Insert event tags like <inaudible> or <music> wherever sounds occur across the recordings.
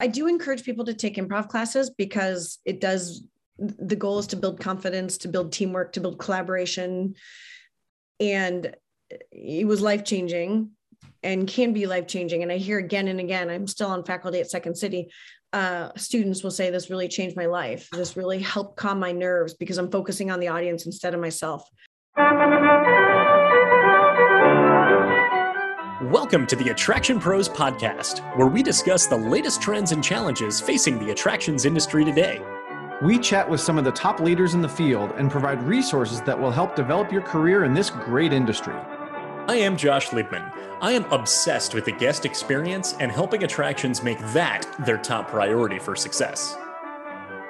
I do encourage people to take improv classes because it does, the goal is to build confidence, to build teamwork, to build collaboration. And it was life changing and can be life changing. And I hear again and again, I'm still on faculty at Second City. Uh, students will say, This really changed my life. This really helped calm my nerves because I'm focusing on the audience instead of myself. Welcome to the Attraction Pros Podcast, where we discuss the latest trends and challenges facing the attractions industry today. We chat with some of the top leaders in the field and provide resources that will help develop your career in this great industry. I am Josh Liebman. I am obsessed with the guest experience and helping attractions make that their top priority for success.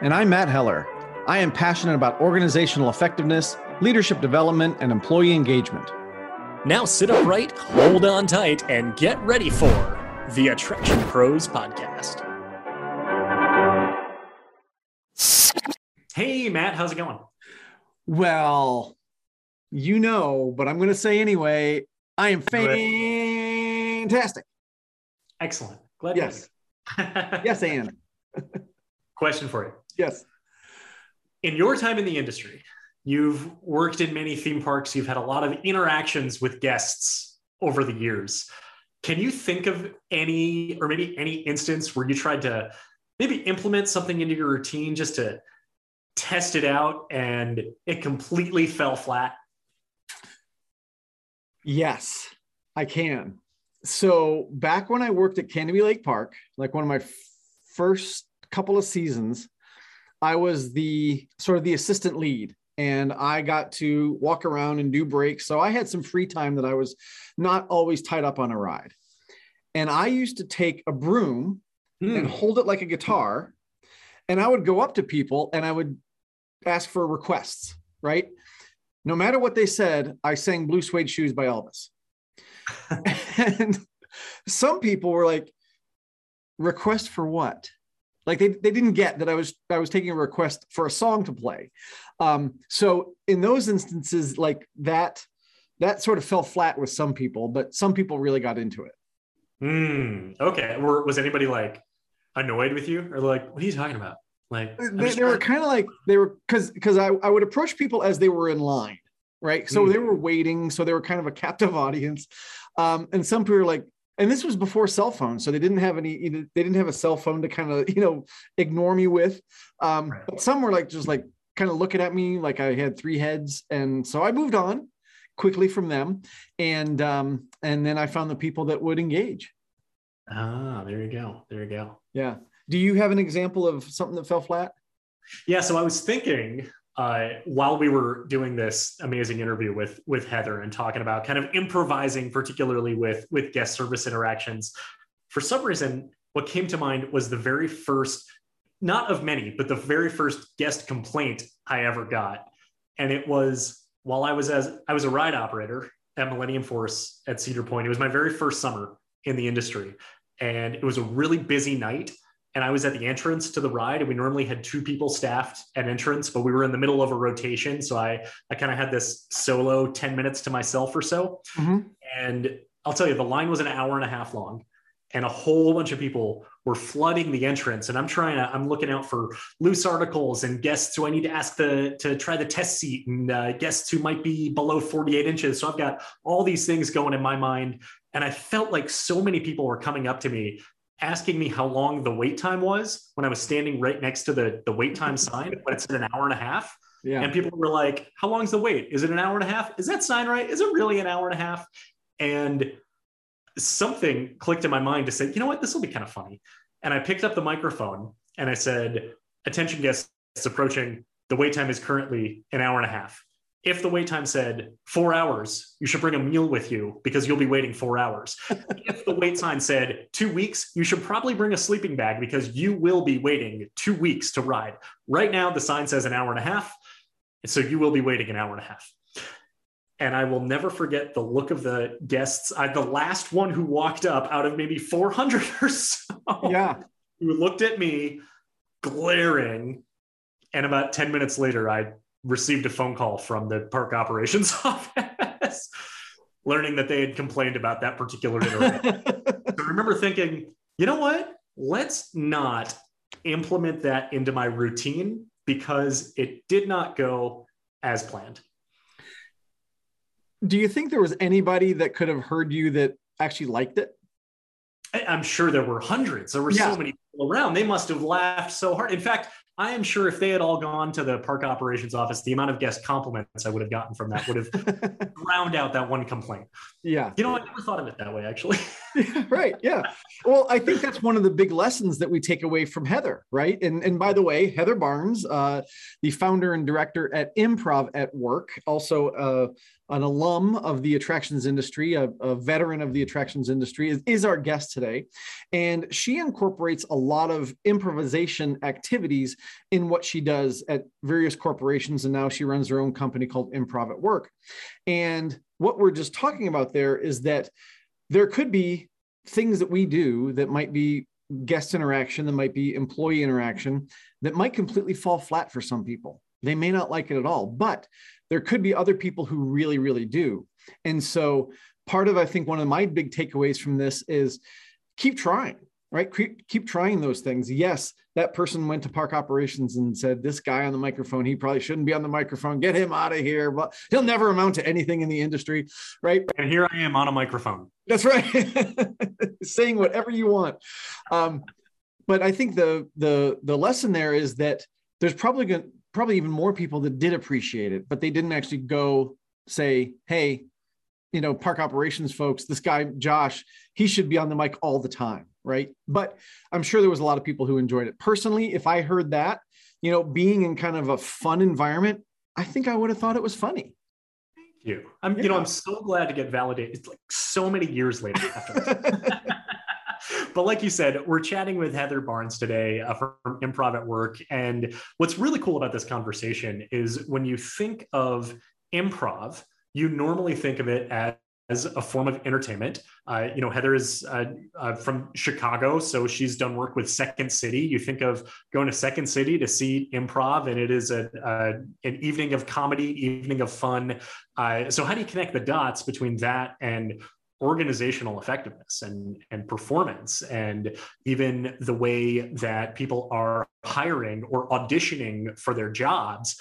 And I'm Matt Heller. I am passionate about organizational effectiveness, leadership development, and employee engagement. Now sit upright, hold on tight, and get ready for the Attraction Pros Podcast. Hey, Matt, how's it going? Well, you know, but I'm going to say anyway, I am fantastic. Excellent. Glad yes. yes, and. <laughs> Question for you. Yes. In your time in the industry, You've worked in many theme parks. You've had a lot of interactions with guests over the years. Can you think of any, or maybe any instance where you tried to maybe implement something into your routine just to test it out and it completely fell flat? Yes, I can. So back when I worked at Canobie Lake Park, like one of my f- first couple of seasons, I was the sort of the assistant lead and I got to walk around and do breaks. So I had some free time that I was not always tied up on a ride. And I used to take a broom mm. and hold it like a guitar. And I would go up to people and I would ask for requests, right? No matter what they said, I sang Blue Suede Shoes by Elvis. <laughs> <laughs> and some people were like, request for what? Like they, they didn't get that i was i was taking a request for a song to play. Um, so in those instances like that that sort of fell flat with some people but some people really got into it. Mm, okay. Were, was anybody like annoyed with you? Or like what are you talking about? Like they, they were kind of like they were because because I, I would approach people as they were in line right? So mm. they were waiting so they were kind of a captive <laughs> audience. Um, and some people were like and this was before cell phones so they didn't have any they didn't have a cell phone to kind of <laughs> you know ignore me with. Um, right. but some were like just like kind of looking at me like i had three heads. And so i moved on quickly from them. And um, and then i found the people that would engage. Ah there you go. There you go. Yeah. Do you have an example of something that fell flat? Yeah so i was thinking uh, while we were doing this amazing interview with with Heather and talking about kind of improvising, particularly with with guest service interactions, for some reason, what came to mind was the very first, not of many, but the very first guest complaint I ever got, and it was while I was as I was a ride operator at Millennium Force at Cedar Point. It was my very first summer in the industry, and it was a really busy night and I was at the entrance to the ride. And we normally had two people staffed at entrance, but we were in the middle of a rotation. So I, I kind of had this solo 10 minutes to myself or so. Mm-hmm. And I'll tell you, the line was an hour and a half long and a whole bunch of people were flooding the entrance and i'm trying to i'm looking out for loose articles and guests who i need to ask the to try the test seat and uh, guests who might be below 48 inches so i've got all these things going in my mind and i felt like so many people were coming up to me asking me how long the wait time was when I was standing right next to the, the wait time <laughs> sign when it said an hour and a half. Yeah. And people were like, How long's the wait? Is it an hour and a half? Is that sign right? Is it really an hour and a half? And something clicked in my mind to say, you know what, this will be kind of funny. And I picked up the microphone and I said, Attention guests approaching. The wait time is currently an hour and a half if the wait time said four hours, you should bring a meal with you because you'll be waiting four hours. <laughs> if the wait sign said two weeks, you should probably bring a sleeping bag because you will be waiting two weeks to ride. Right now, the sign says an hour and a half. So you will be waiting an hour and a half. And I will never forget the look of the guests. I, the last one who walked up out of maybe 400 or so. Yeah. Who looked at me glaring. And about 10 minutes later, I received a phone call from the park operations <laughs> office learning that they had complained about that particular <laughs> interaction. I remember thinking, you know what? let's not implement that into my routine because it did not go as planned. Do you think there was anybody that could have heard you that actually liked it? I'm sure there were hundreds. There were yeah. so many people around. They must have laughed so hard. In fact, I am sure if they had all gone to the park operations office, the amount of guest compliments I would have gotten from that would have <laughs> drowned out that one complaint. Yeah. You know, I never thought of it that way, actually. <laughs> right. Yeah. Well, I think that's one of the big lessons that we take away from Heather, right? And and by the way, Heather Barnes, uh, the founder and director at Improv at Work, also uh, an alum of the attractions industry, a, a veteran of the attractions industry, is, is, our guest today. And she incorporates a lot of improvisation activities in what she does at various corporations. And now she runs her own company called Improv at Work. And what we're just talking about there is that there could be things that we do that might be guest interaction, that might be employee interaction, that might completely fall flat for some people. They may not like it at all, but there could be other people who really, really do. And so, part of, I think, one of my big takeaways from this is keep trying, right? Keep, keep trying those things. Yes, that person went to park operations and said, This guy on the microphone, he probably shouldn't be on the microphone. Get him out of here. But he'll never amount to anything in the industry, right? And here I am on a microphone. That's right. <laughs> Saying whatever you want. Um, but I think the the the lesson there is that there's probably going probably even more people that did appreciate it, but they didn't actually go say, hey, you know, park operations folks, this guy, Josh, he should be on the mic all the time. Right. But I'm sure there was a lot of people who enjoyed it. Personally, if I heard that, you know, being in kind of a fun environment, I think I would have thought it was funny. Thank you. I'm, yeah. you know, I'm so glad to get validated. It's like so many years later. <laughs> but like you said, we're chatting with Heather Barnes today uh, from Improv at Work. And what's really cool about this conversation is when you think of improv, you normally think of it as as a form of entertainment. Uh, you know, Heather is uh, uh, from Chicago, so she's done work with Second City. You think of going to Second City to see improv, and it is a, an evening of comedy, evening of fun. Uh, so, how do you connect the dots between that and organizational effectiveness and, and performance and even the way that people are hiring or auditioning for their jobs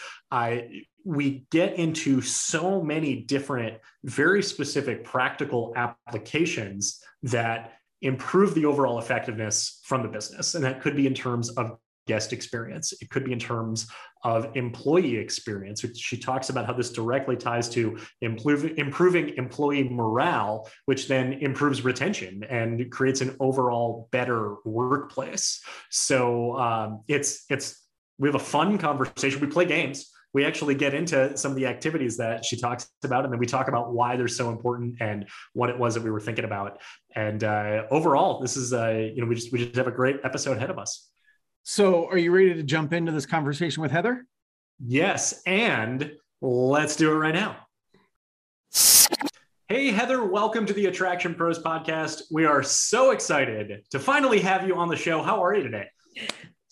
we get into so many different very specific practical applications that improve the overall effectiveness from the business and that could be in terms of guest experience. It could be in terms of employee experience, she talks about how this directly ties to improve, improving employee morale, which then improves retention and creates an overall better workplace. So um, it's it's we have a fun conversation. We play games. We actually get into some of the activities that she talks about, and then we talk about why they're so important and what it was that we were thinking about. And uh, overall, this is uh, you know we just we just have a great episode ahead of us. So, are you ready to jump into this conversation with Heather? Yes, and let's do it right now. Hey, Heather, welcome to the Attraction Pros podcast. We are so excited to finally have you on the show. How are you today?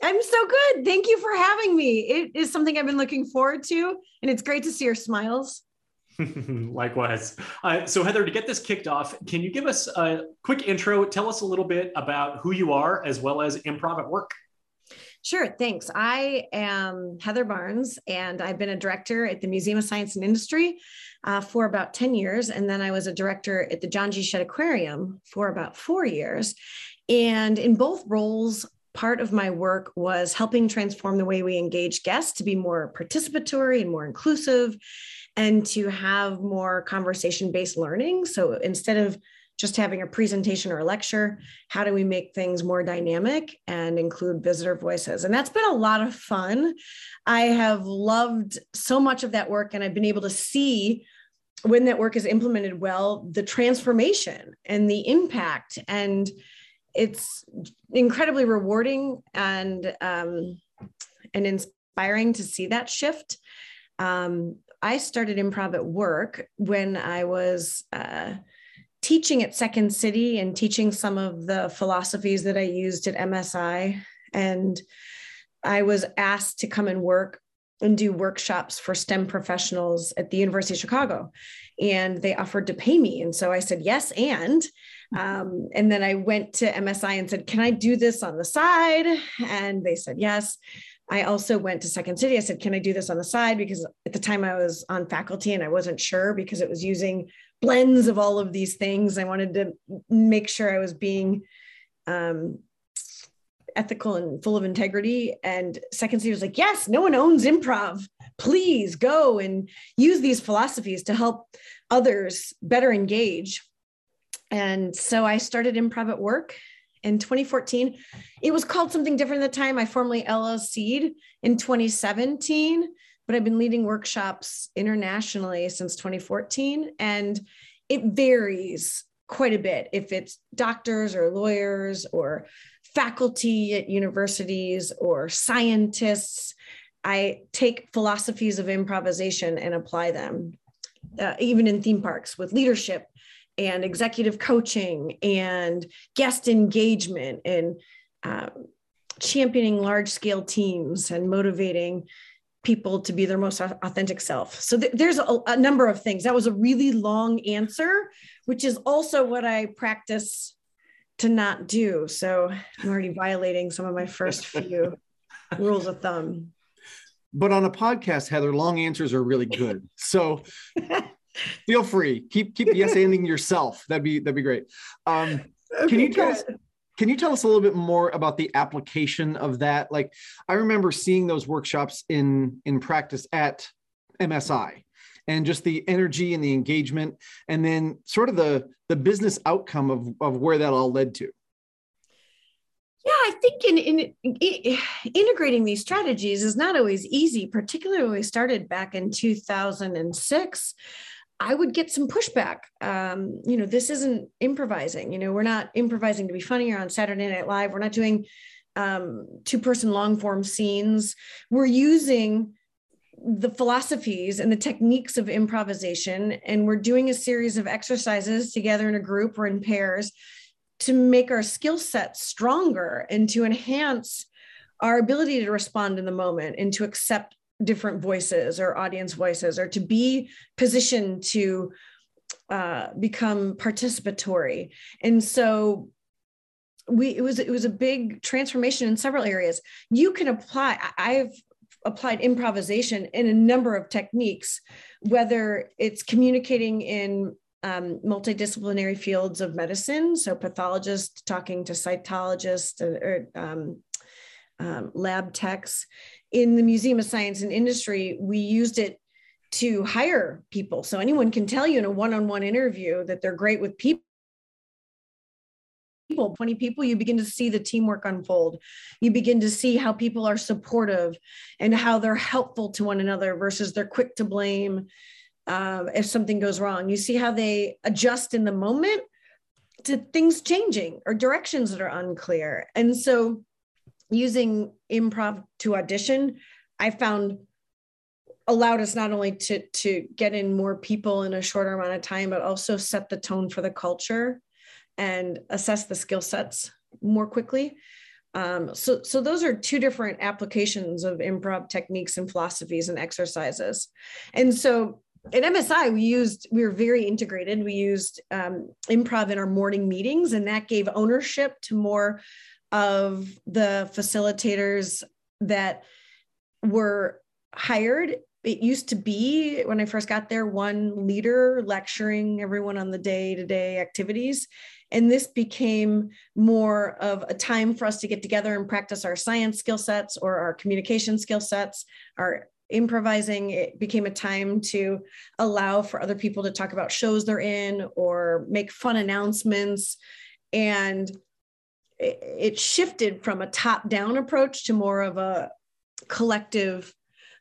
I'm so good. Thank you for having me. It is something I've been looking forward to, and it's great to see your smiles. <laughs> Likewise. Uh, so, Heather, to get this kicked off, can you give us a quick intro? Tell us a little bit about who you are as well as improv at work. Sure, thanks. I am Heather Barnes, and I've been a director at the Museum of Science and Industry uh, for about 10 years. And then I was a director at the John G. Shedd Aquarium for about four years. And in both roles, part of my work was helping transform the way we engage guests to be more participatory and more inclusive and to have more conversation based learning. So instead of just having a presentation or a lecture how do we make things more dynamic and include visitor voices and that's been a lot of fun i have loved so much of that work and i've been able to see when that work is implemented well the transformation and the impact and it's incredibly rewarding and um, and inspiring to see that shift um, i started improv at work when i was uh, teaching at Second City and teaching some of the philosophies that I used at MSI. And I was asked to come and work and do workshops for STEM professionals at the University of Chicago. And they offered to pay me. And so I said, yes, and Um, and then I went to MSI and said, Can I do this on the side? And they said, Yes. I also went to Second City. I said, Can I do this on the side? Because at the time I was on faculty and I wasn't sure because it was using blends of all of these things. I wanted to make sure I was being um, ethical and full of integrity. And Second City was like, Yes, no one owns improv. Please go and use these philosophies to help others better engage. And so I started improv at work in 2014. It was called something different at the time. I formally LLC'd in 2017, but I've been leading workshops internationally since 2014. And it varies quite a bit if it's doctors or lawyers or faculty at universities or scientists. I take philosophies of improvisation and apply them, uh, even in theme parks with leadership and executive coaching and guest engagement and uh, championing large scale teams and motivating people to be their most authentic self. So th- there's a, a, number of things. That was a really long answer, which is also what I practice to not do. So I'm already violating some of my first few <laughs> rules of thumb. But on a podcast, Heather, long answers are really good. So <laughs> feel free. Keep keep yes <laughs> ending yourself. That'd be that'd be great. Um okay, can you tell us can you tell us a little bit more about the application of that? Like i remember seeing those workshops in in practice at msi and just the energy and the engagement and then sort of the the business outcome of of where that all led to. Yeah, I think in, in, in, integrating these strategies is not always easy, particularly when we started back in 2006. I would get some pushback. Um, you know, this isn't improvising. You know, we're not improvising to be funny or on Saturday Night Live. We're not doing um, two person long form scenes. We're using the philosophies and the techniques of improvisation, and we're doing a series of exercises together in a group or in pairs to make our skill set stronger and to enhance our ability to respond in the moment and to accept different voices or audience voices or to be positioned to uh, become participatory. And so we it was it was a big transformation in several areas. You can apply i've applied improvisation in a number of techniques whether it's communicating in um, multidisciplinary fields of medicine. So pathologists talking to cytologists or, um, um, lab techs in the Museum of Science and Industry, we used it to hire people. So anyone can tell you in a one on one interview that they're great with people. 20 people, you begin to see the teamwork unfold. You begin to see how people are supportive and how they're helpful to one another versus they're quick to blame uh, if something goes wrong. You see how they adjust in the moment to things changing or directions that are unclear. And so using improv to audition, I found allowed us not only to to get in more people in a shorter amount of time, but also set the tone for the culture and assess the skill sets more quickly. Um, so, so those are two different applications of improv techniques and philosophies and exercises. And so at MSI, we used, we were very integrated. We used um, improv in our morning meetings, and that gave ownership to more of the facilitators that were hired it used to be when I first got there, one leader lecturing everyone on the day to day activities. And this became more of a time for us to get together and practice our science skill sets or our communication skill sets, our improvising. It became a time to allow for other people to talk about shows they're in or make fun announcements. And it shifted from a top down approach to more of a collective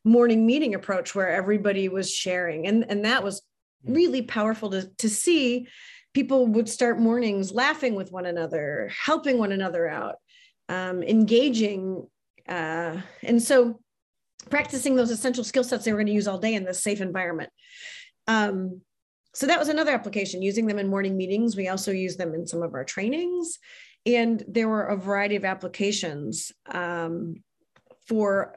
morning meeting approach where everybody was sharing. And and that was really powerful to, to see people would start mornings laughing with one another helping one another out um, engaging uh, and so practicing those essential skill sets they were going to use all day in this safe environment. Um, so that was another application using them in morning meetings. We also use them in some of our trainings and there were a variety of applications um, for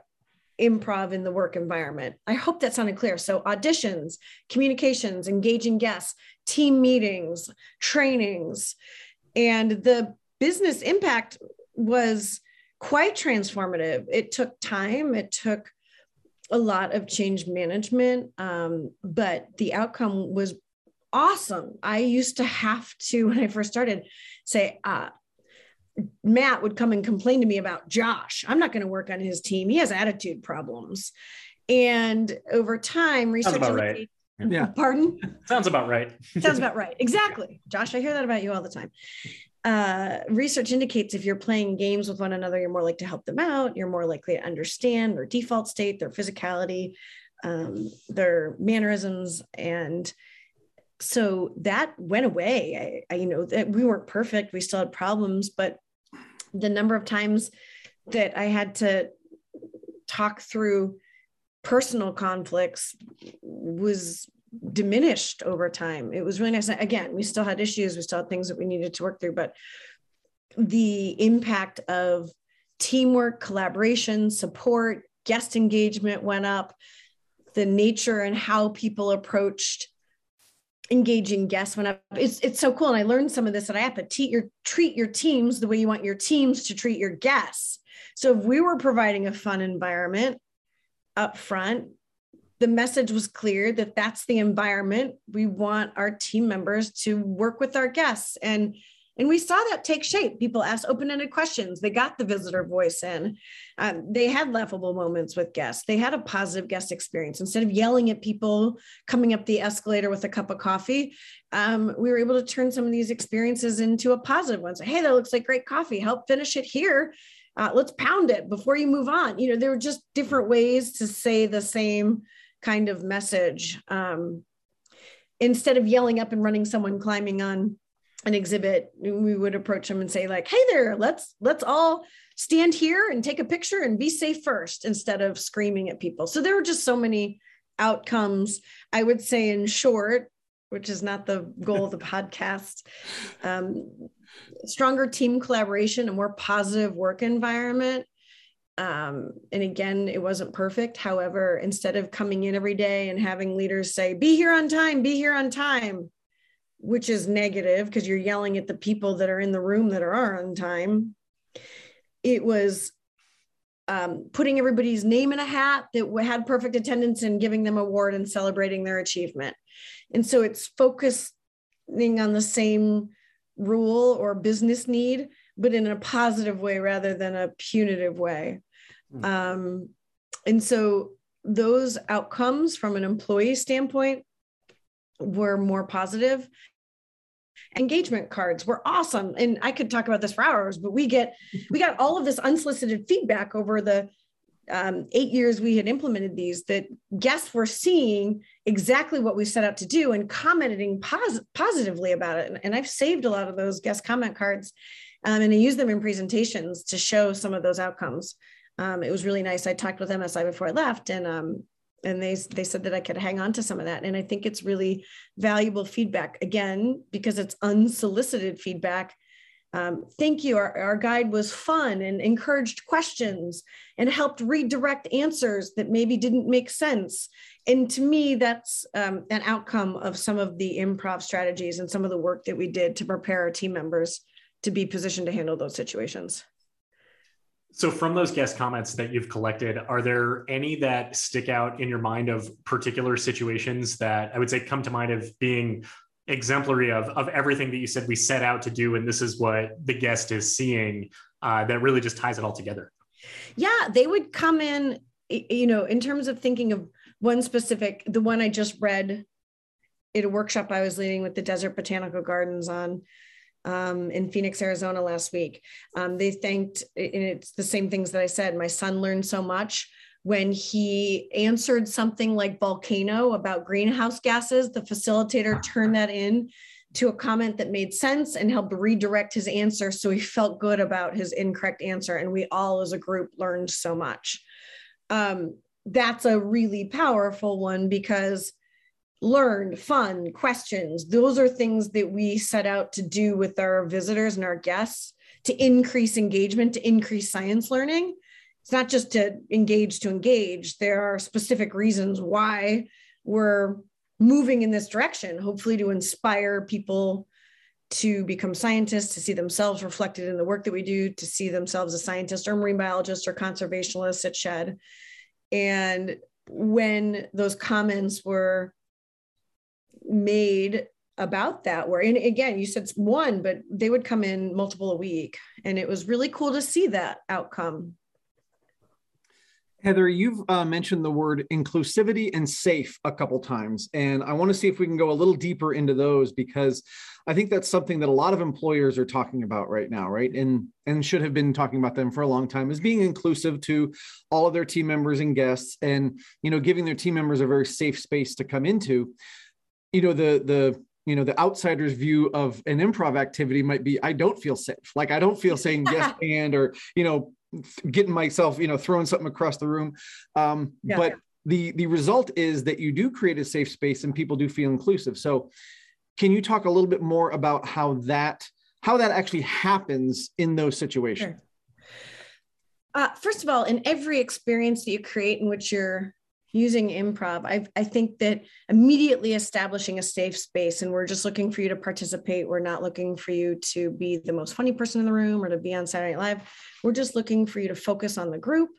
improv in the work environment. I hope that sounded clear. So, auditions, communications, engaging guests, team meetings, trainings, and the business impact was quite transformative. It took time, it took a lot of change management, um, but the outcome was awesome. I used to have to, <laughs> when I first started, say, uh, Matt would come and complain to me about Josh. I'm not going to work on his team. He has attitude problems. And over time, research. Sounds about right. Yeah. Pardon? <laughs> Sounds about right. Sounds about right. Exactly. Josh, I hear that about you all the time. Uh, research indicates if you're playing games with one another, you're more likely to help them out. You're more likely to understand their default state, their physicality, um, their mannerisms, and so that went away. I, I, you know, that we weren't perfect. We still had problems, but the number of times that I had to talk through personal conflicts was diminished over time. It was really nice. Again, we still had issues, we still had things that we needed to work through, but the impact of teamwork, collaboration, support, guest engagement went up. The nature and how people approached engaging guests went up. It's it's so cool. And I learned some of this at IAAPA. Treat your treat your teams the way you want your teams to treat your guests. So if we were providing a fun environment up front, the message was clear that that's the environment we want our team members to work with our guests and and we saw that take shape. People asked open ended questions. They got the visitor voice in. Um, they had laughable moments with guests. They had a positive guest experience. Instead of yelling at people coming up the escalator with a cup of coffee, um, we were able to turn some of these experiences into a positive one. So, hey, that looks like great coffee. Help finish it here. Uh, let's pound it before you move on. You know, there were just different ways to say the same kind of message. Um, instead of yelling up and running someone climbing on an exhibit we would approach them and say like hey there let's let's all stand here and take a picture and be safe first instead of screaming at people. So there were just so many outcomes. I would say in short which is not the goal of the podcast um, stronger team collaboration a more positive work environment. Um, and again it wasn't perfect. However instead of coming in every day and having leaders say be here on time be here on time which is negative because you're yelling at the people that are in the room that are on time. It was um, putting everybody's name in a hat that had perfect attendance and giving them award and celebrating their achievement. And so it's focusing on the same rule or business need, but in a positive way rather than a punitive way. Mm-hmm. Um, and so those outcomes from an employee standpoint were more positive engagement cards were awesome. And i could talk about this for hours but we get we got all of this unsolicited feedback over the um, eight years we had implemented these that guests were seeing exactly what we set out to do and commenting pos- positively about it. And, and, i've saved a lot of those guest comment cards um, and i use them in presentations to show some of those outcomes. Um, it was really nice. I talked with msi before i left and um, and they they said that I could hang on to some of that. And I think it's really valuable feedback. Again because it's unsolicited feedback um, thank you. Our, our guide was fun and encouraged questions and helped redirect answers that maybe didn't make sense. And to me that's um, an outcome of some of the improv strategies and some of the work that we did to prepare our team members to be positioned to handle those situations so, from those guest comments that you've collected, are there any that stick out in your mind of particular situations that I would say come to mind of being exemplary of, of everything that you said we set out to do? And this is what the guest is seeing uh, that really just ties it all together? Yeah, they would come in, you know, in terms of thinking of one specific, the one I just read at a workshop I was leading with the Desert Botanical Gardens on um, in Phoenix, Arizona last week. Um, they thanked, and it's the same things that I said. My son learned so much when he answered something like volcano about greenhouse gases. The facilitator turned that in to a comment that made sense and helped redirect his answer. So he felt good about his incorrect answer. And we all as a group learned so much. Um, that's a really powerful one because learned, fun, questions. Those are things that we set out to do with our visitors and our guests to increase engagement, to increase science learning. it's not just to engage to engage there are specific reasons why we're moving in this direction hopefully to inspire people to become scientists to see themselves reflected in the work that we do to see themselves as scientists or marine biologists or conservationists at Shedd and when those comments were made about that were and again you said one but they would come in multiple a week and it was really cool to see that outcome Heather, you've uh, mentioned the word inclusivity and safe a couple times, and I want to see if we can go a little deeper into those because I think that's something that a lot of employers are talking about right now, right? And and should have been talking about them for a long time is being inclusive to all of their team members and guests, and you know, giving their team members a very safe space to come into. You know, the the you know the outsider's view of an improv activity might be i don't feel safe like i don't feel saying yes <laughs> and or you know getting myself, you know, throwing something across the room. Um, yeah. But the the result is that you do create a safe space and people do feel inclusive. So, can you talk a little bit more about how that how that actually happens in those situations? Sure. Uh, first of all, in every experience that you create in which you're using improv I, I think that immediately establishing a safe space and we're just looking for you to participate we're not looking for you to be the most funny person in the room or to be on saturday night live. We're just looking for you to focus on the group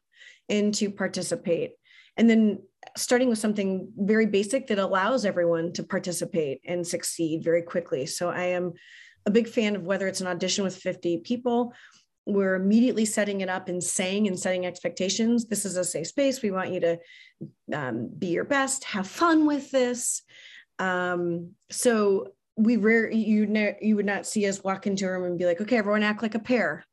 and to participate. And then starting with something very basic that allows everyone to participate and succeed very quickly. So i am a big fan of whether it's an audition with 50 people we're immediately setting it up and saying and setting expectations. This is a safe space. We want you to um, be your best, have fun with this. Um, so we rare you ne- you would not see us walk into a room and be like, okay, everyone act like a pair.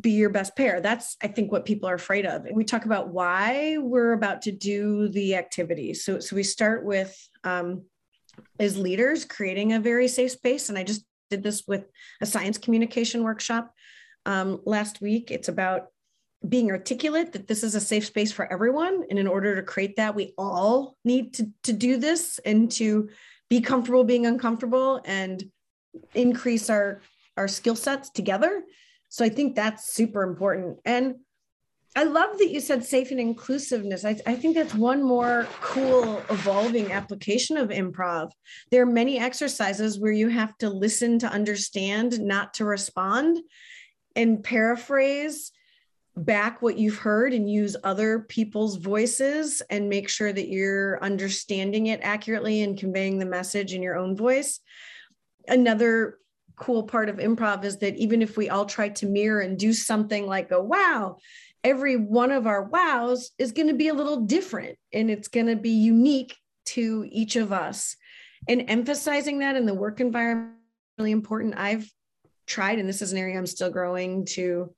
Be your best pair. That's I think what people are afraid of. And we talk about why we're about to do the activity. So so we start with um, as leaders creating a very safe space. And I just did this with a science communication workshop um, last week. It's about being articulate that this is a safe space for everyone. And in order to create that, we all need to, to do this and to be comfortable being uncomfortable and increase our, our skill sets together. So I think that's super important. And I love that you said safe and inclusiveness. I, I, think that's one more cool, evolving application of improv. There are many exercises where you have to listen to understand, not to respond, and paraphrase back what you've heard and use other people's voices and make sure that you're understanding it accurately and conveying the message in your own voice. Another cool part of improv is that even if we all try to mirror and do something like a wow, every one of our wows is going to be a little different and it's going to be unique to each of us. And emphasizing that in the work environment really important. I've tried, and this is an area I'm still growing to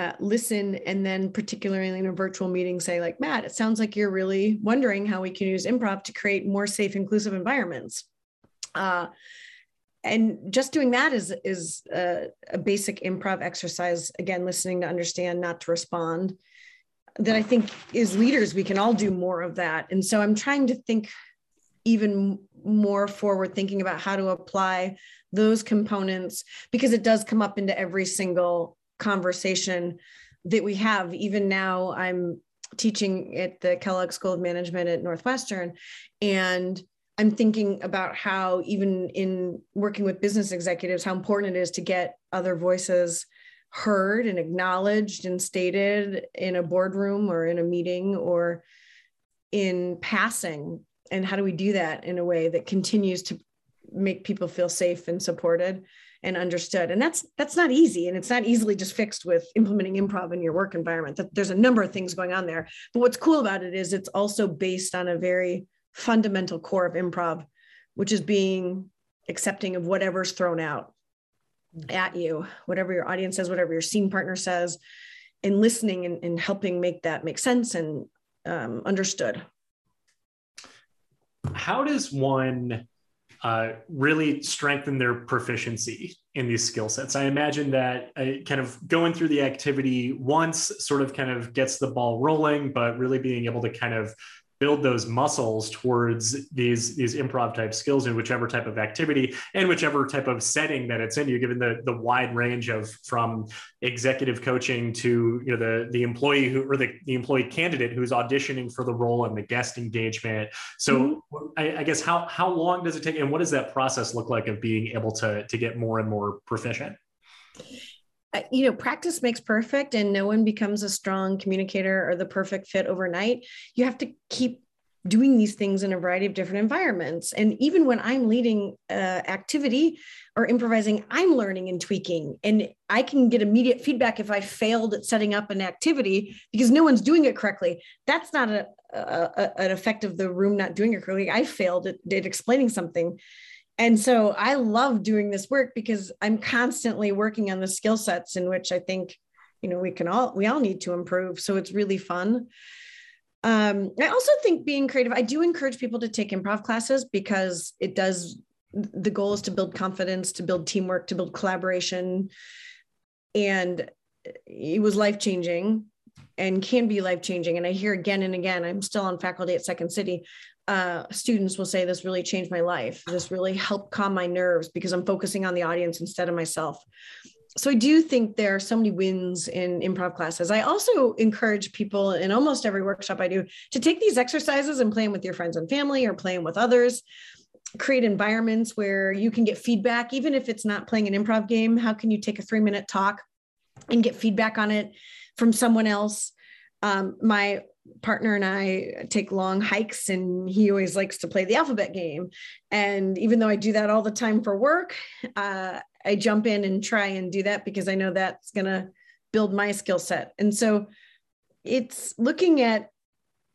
uh, listen and then particularly in a virtual meeting say like matt it sounds like you're really wondering how we can use improv to create more safe inclusive environments. Uh, and just doing that is is a, a, basic improv exercise again listening to understand not to respond that i think is leaders we can all do more of that. And so i'm trying to think even more forward thinking about how to apply those components because it does come up into every single conversation that we have. Even now, I'm teaching at the Kellogg School of Management at Northwestern, and I'm thinking about how, even in working with business executives, how important it is to get other voices heard and acknowledged and stated in a boardroom or in a meeting or in passing. And how do we do that in a way that continues to make people feel safe and supported? and understood. And that's that's not easy and it's not easily just fixed with implementing improv in your work environment. That there's a number of things going on there. But what's cool about it is it's also based on a very fundamental core of improv which is being accepting of whatever's thrown out at you whatever your audience says whatever your scene partner says and listening and, and helping make that make sense and um, understood. How does one uh, really strengthen their proficiency in these skill sets. I imagine that uh, kind of going through the activity once sort of kind of gets the ball rolling, but really being able to kind of build those muscles towards these these improv type skills in whichever type of activity and whichever type of setting that it's in. You given the the wide range of from executive coaching to you know the the employee who or the, the employee candidate who's auditioning for the role and the guest engagement. So mm-hmm. I, I guess how how long does it take and what does that process look like of being able to to get more and more proficient you know, practice makes perfect, and no one becomes a strong communicator or the perfect fit overnight. You have to keep doing these things in a variety of different environments. And even when I'm leading uh, activity or improvising, I'm learning and tweaking. And I can get immediate feedback if I failed at setting up an activity because no one's doing it correctly. That's not a, a, a an effect of the room not doing it correctly. I failed at, at explaining something. And so I love doing this work because I'm constantly working on the skill sets in which I think, you know, we can all, we all need to improve. So it's really fun. Um, I also think being creative, I do encourage people to take improv classes because it does, the goal is to build confidence, to build teamwork, to build collaboration. And it was life changing and can be life changing. And I hear again and again, I'm still on faculty at Second City uh, students will say this really changed my life. This really helped calm my nerves because I'm focusing on the audience instead of myself. So I do think there are so many wins in improv classes. I also encourage people in almost every workshop I do to take these exercises and play them with your friends and family or play them with others. Create environments where you can get feedback, even if it's not playing an improv game. How can you take a three minute talk and get feedback on it from someone else? Um, my partner and I take long hikes, and he always likes to play the alphabet game. And even though I do that all the time for work, uh, I jump in and try and do that because I know that's going to build my skill set. And so it's looking at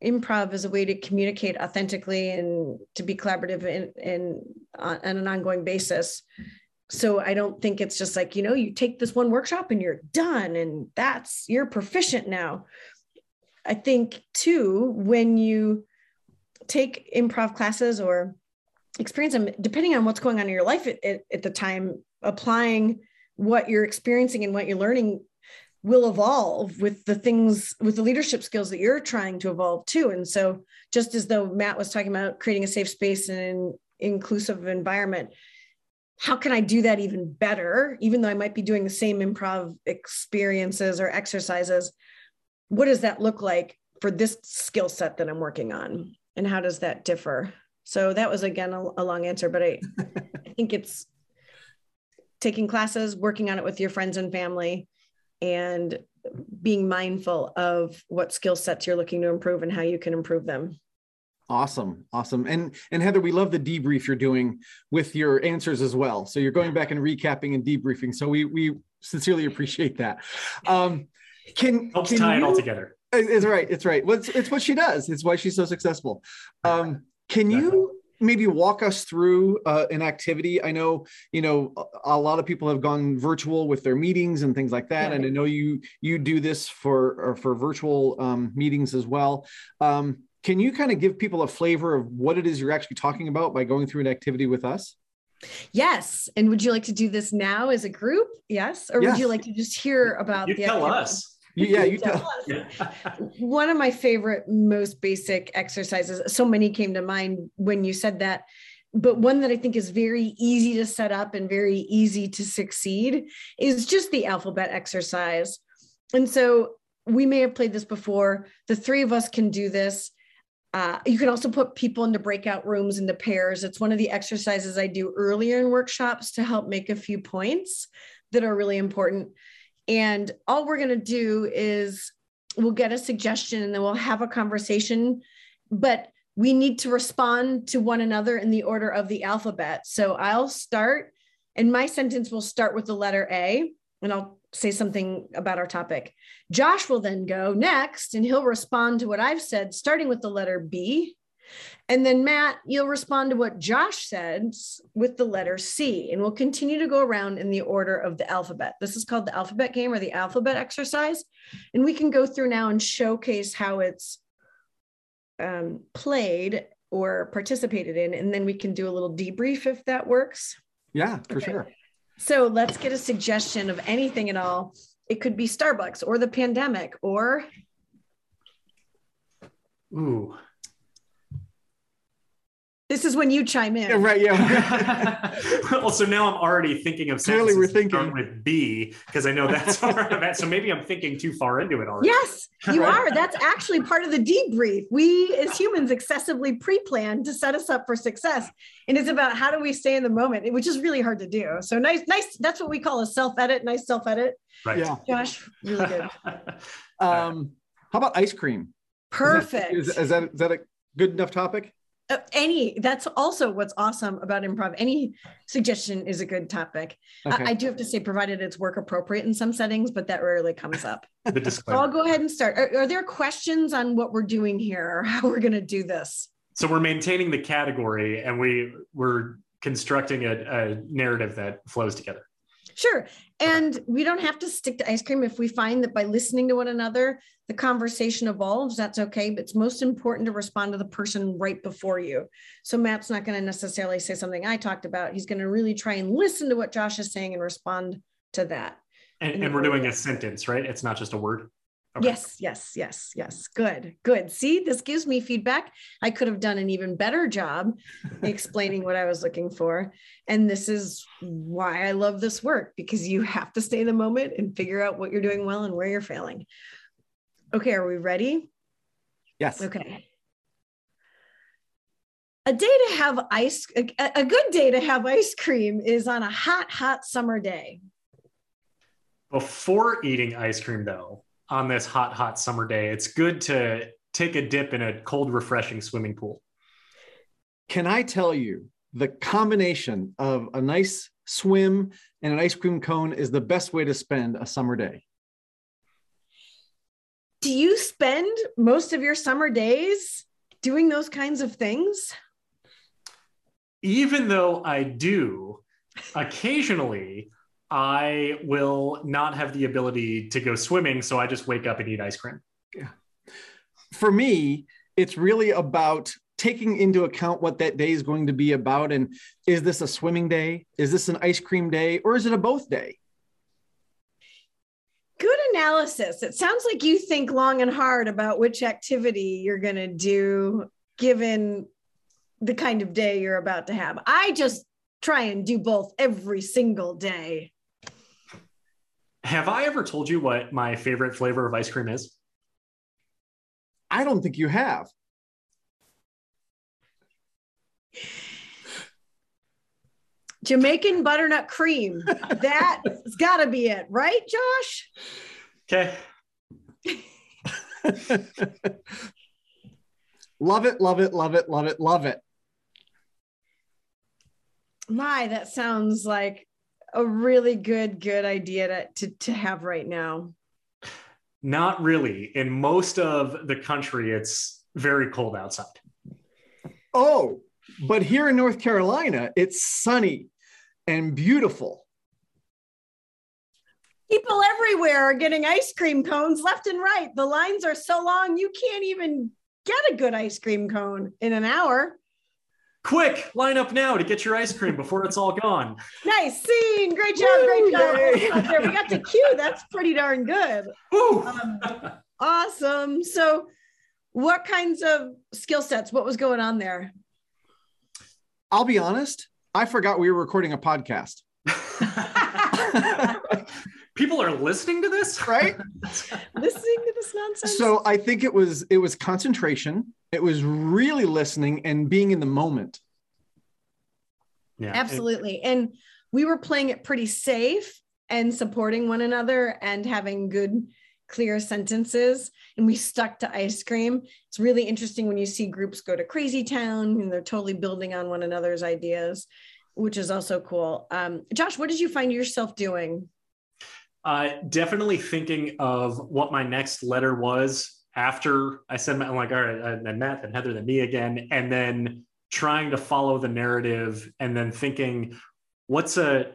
improv as a way to communicate authentically and to be collaborative on, on an ongoing basis so i don't think it's just like you know you take this one workshop and you're done and that's you're proficient now I think too, when you take improv classes or experience them, depending on what's going on in your life at, at, at the time, applying what you're experiencing and what you're learning will evolve with the things with the leadership skills that you're trying to evolve too. And so just as though matt was talking about creating a safe space and an inclusive environment how can i do that even better? Even though i might be doing the same improv experiences or exercises what does that look like for this skill set that I'm working on? And how does that differ? So that was again a, a long answer, but I, I think it's taking classes, working on it with your friends and family, and being mindful of what skill sets you're looking to improve and how you can improve them. Awesome. Awesome. And and Heather, we love the debrief you're doing with your answers as well. So you're going back and recapping and debriefing. So we we sincerely appreciate that. Um, can helps can tie you, it all together. It's right. It's right. Well, it's, it's what she does. It's why she's so successful. Um, can you maybe walk us through uh, an activity? I know you know a lot of people have gone virtual with their meetings and things like that, yeah. and I know you you do this for for virtual um, meetings as well. Um, can you kind of give people a flavor of what it is you're actually talking about by going through an activity with us? Yes. And would you like to do this now as a group? Yes. Or yes. would you like to just hear about you the tell activity? us yeah, you tell. <laughs> One of my favorite, most basic exercises. So many came to mind when you said that, but one that I think is very easy to set up and very easy to succeed is just the alphabet exercise. And so we may have played this before. The three of us can do this. Uh, you can also put people into breakout rooms into pairs. It's one of the exercises I do earlier in workshops to help make a few points that are really important. And all we're going to do is we'll get a suggestion and then we'll have a conversation. But we need to respond to one another in the order of the alphabet. So I'll start, and my sentence will start with the letter A, and I'll say something about our topic. Josh will then go next, and he'll respond to what I've said, starting with the letter B. And then, Matt, you'll respond to what Josh said with the letter C, and we'll continue to go around in the order of the alphabet. This is called the alphabet game or the alphabet exercise. And we can go through now and showcase how it's um, played or participated in. And then we can do a little debrief if that works. Yeah, for okay. sure. So let's get a suggestion of anything at all. It could be Starbucks or the pandemic or. Ooh, This is when you chime in. Yeah, right. Yeah. <laughs> well, so now I'm already thinking of Clearly we're sentences that start thinking. with B because I know that's <laughs> where I'm at. So maybe I'm thinking too far into it already. Yes, you Right. are. That's actually part of the debrief. We as humans excessively pre-plan to set us up for success. And it's about how do we stay in the moment, which is really hard to do. So nice, nice. That's what we call a self-edit. Nice self-edit. Right. yeah. Josh, really good. <laughs> Um, how about ice cream? Perfect. Is, is that is that a good enough topic? Uh, any that's also what's awesome about improv. Any suggestion is a good topic. Okay. I, I do have to say provided it's work appropriate in some settings but that rarely comes up. <laughs> So i'll go ahead and start. Are, are there questions on what we're doing here or how we're going to do this? So we're maintaining the category and we we're constructing a, a narrative that flows together. Sure. And we don't have to stick to ice cream if we find that by listening to one another, the conversation evolves. That's okay. But it's most important to respond to the person right before you. So Matt's not going to necessarily say something I talked about. He's going to really try and listen to what Josh is saying and respond to that. And, In and we're doing a sentence, right? It's not just a word. Okay. Yes, yes, yes, yes. Good, good. See, this gives me feedback. I could have done an even better job <laughs> explaining what I was looking for. And this is why I love this work because you have to stay in the moment and figure out what you're doing well and where you're failing. Okay, are we ready? Yes. Okay. A day to have ice, a, a good day to have ice cream is on a hot, hot summer day. Before eating ice cream, though, on this hot, hot summer day, it's good to take a dip in a cold, refreshing swimming pool. Can I tell you the combination of a nice swim and an ice cream cone is the best way to spend a summer day? Do you spend most of your summer days doing those kinds of things? Even though I do, <laughs> occasionally I will not have the ability to go swimming. So I just wake up and eat ice cream. Yeah. For me, it's really about taking into account what that day is going to be about. And is this a swimming day? Is this an ice cream day? Or is it a both day? Good analysis. It sounds like you think long and hard about which activity you're going to do given the kind of day you're about to have. I just try and do both every single day. Have I ever told you what my favorite flavor of ice cream is? I don't think you have. Jamaican butternut cream. That's got to be it, right, Josh? Okay. <laughs> love it, love it, love it, love it, love it. My, that sounds like a really good, good idea to, to, to have right now. Not really. In most of the country, it's very cold outside. Oh, but here in North Carolina, it's sunny and beautiful. People everywhere are getting ice cream cones left and right. The lines are so long, you can't even get a good ice cream cone in an hour. Quick, line up now to get your ice cream before it's all gone. Nice scene. Great job. Woo, great job. yay. Out there. We got to Q. That's pretty darn good. Woo! Um, awesome. So, what kinds of skill sets? What was going on there? I'll be honest, I forgot we were recording a podcast. <laughs> People are listening to this, Right? <laughs> Listening to this nonsense. so I think it was it was concentration. It was really listening and being in the moment. Yeah, Absolutely. And we were playing it pretty safe and supporting one another and having good, clear sentences. And we stuck to ice cream. It's really interesting when you see groups go to Crazy Town and they're totally building on one another's ideas, which is also cool. Um, Josh, what did you find yourself doing? Uh, definitely thinking of what my next letter was after I said, my, I'm like, all right, then Matt, then Heather, then me again. And then trying to follow the narrative and then thinking, what's a,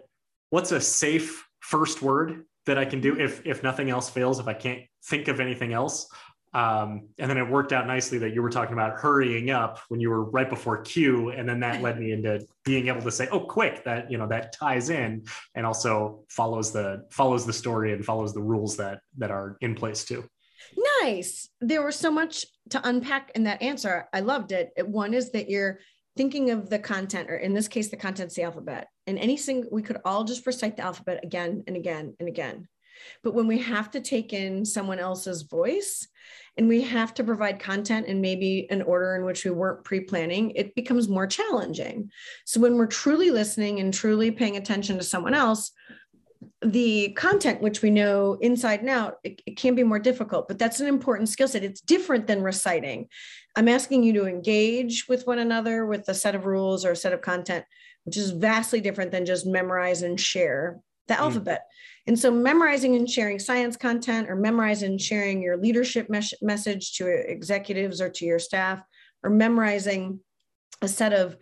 what's a safe first word that I can do if, if nothing else fails, if I can't think of anything else. Um, and then it worked out nicely that you were talking about hurrying up when you were right before Q, and then that led me into being able to say, "Oh, quick!" That you know that ties in and also follows the follows the story and follows the rules that that are in place too. Nice. There was so much to unpack in that answer. I loved it. One is that you're thinking of the content, or in this case, the content's the alphabet, and any single, we could all just recite the alphabet again and again and again. But when we have to take in someone else's voice and we have to provide content in maybe an order in which we weren't pre planning, it becomes more challenging. So when we're truly listening and truly paying attention to someone else, the content which we know inside and out it, it, can be more difficult but that's an important skill set it's different than reciting i'm asking you to engage with one another with a set of rules or a set of content which is vastly different than just memorize and share the mm. alphabet and so memorizing and sharing science content or memorizing and sharing your leadership mes- message to executives or to your staff or memorizing a set of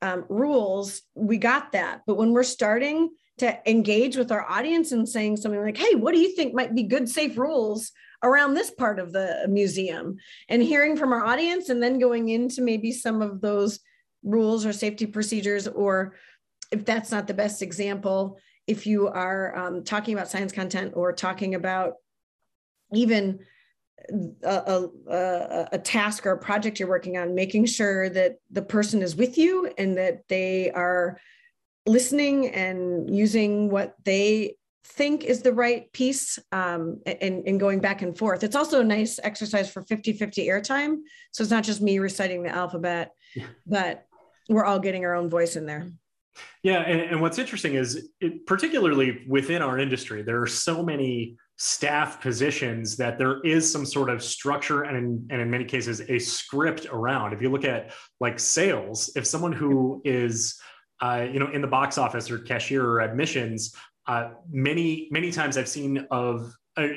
um, rules we got that but when we're starting to engage with our audience and saying something like, hey, what do you think might be good, safe rules around this part of the museum? And hearing from our audience and then going into maybe some of those rules or safety procedures, or if that's not the best example, if you are um, talking about science content or talking about even a, a, a, task or a project you're working on, making sure that the person is with you and that they are listening and using what they think is the right piece um, and, and going back and forth. It's also a nice exercise for 50 50 airtime. So it's not just me reciting the alphabet, yeah. but we're all getting our own voice in there. Yeah. And, and what's interesting is, it, particularly within our industry, there are so many staff positions that there is some sort of structure and in, and in many cases a script around if you look at like sales if someone who is uh, you know, in the box office or cashier or admissions, uh, many many times I've seen of uh,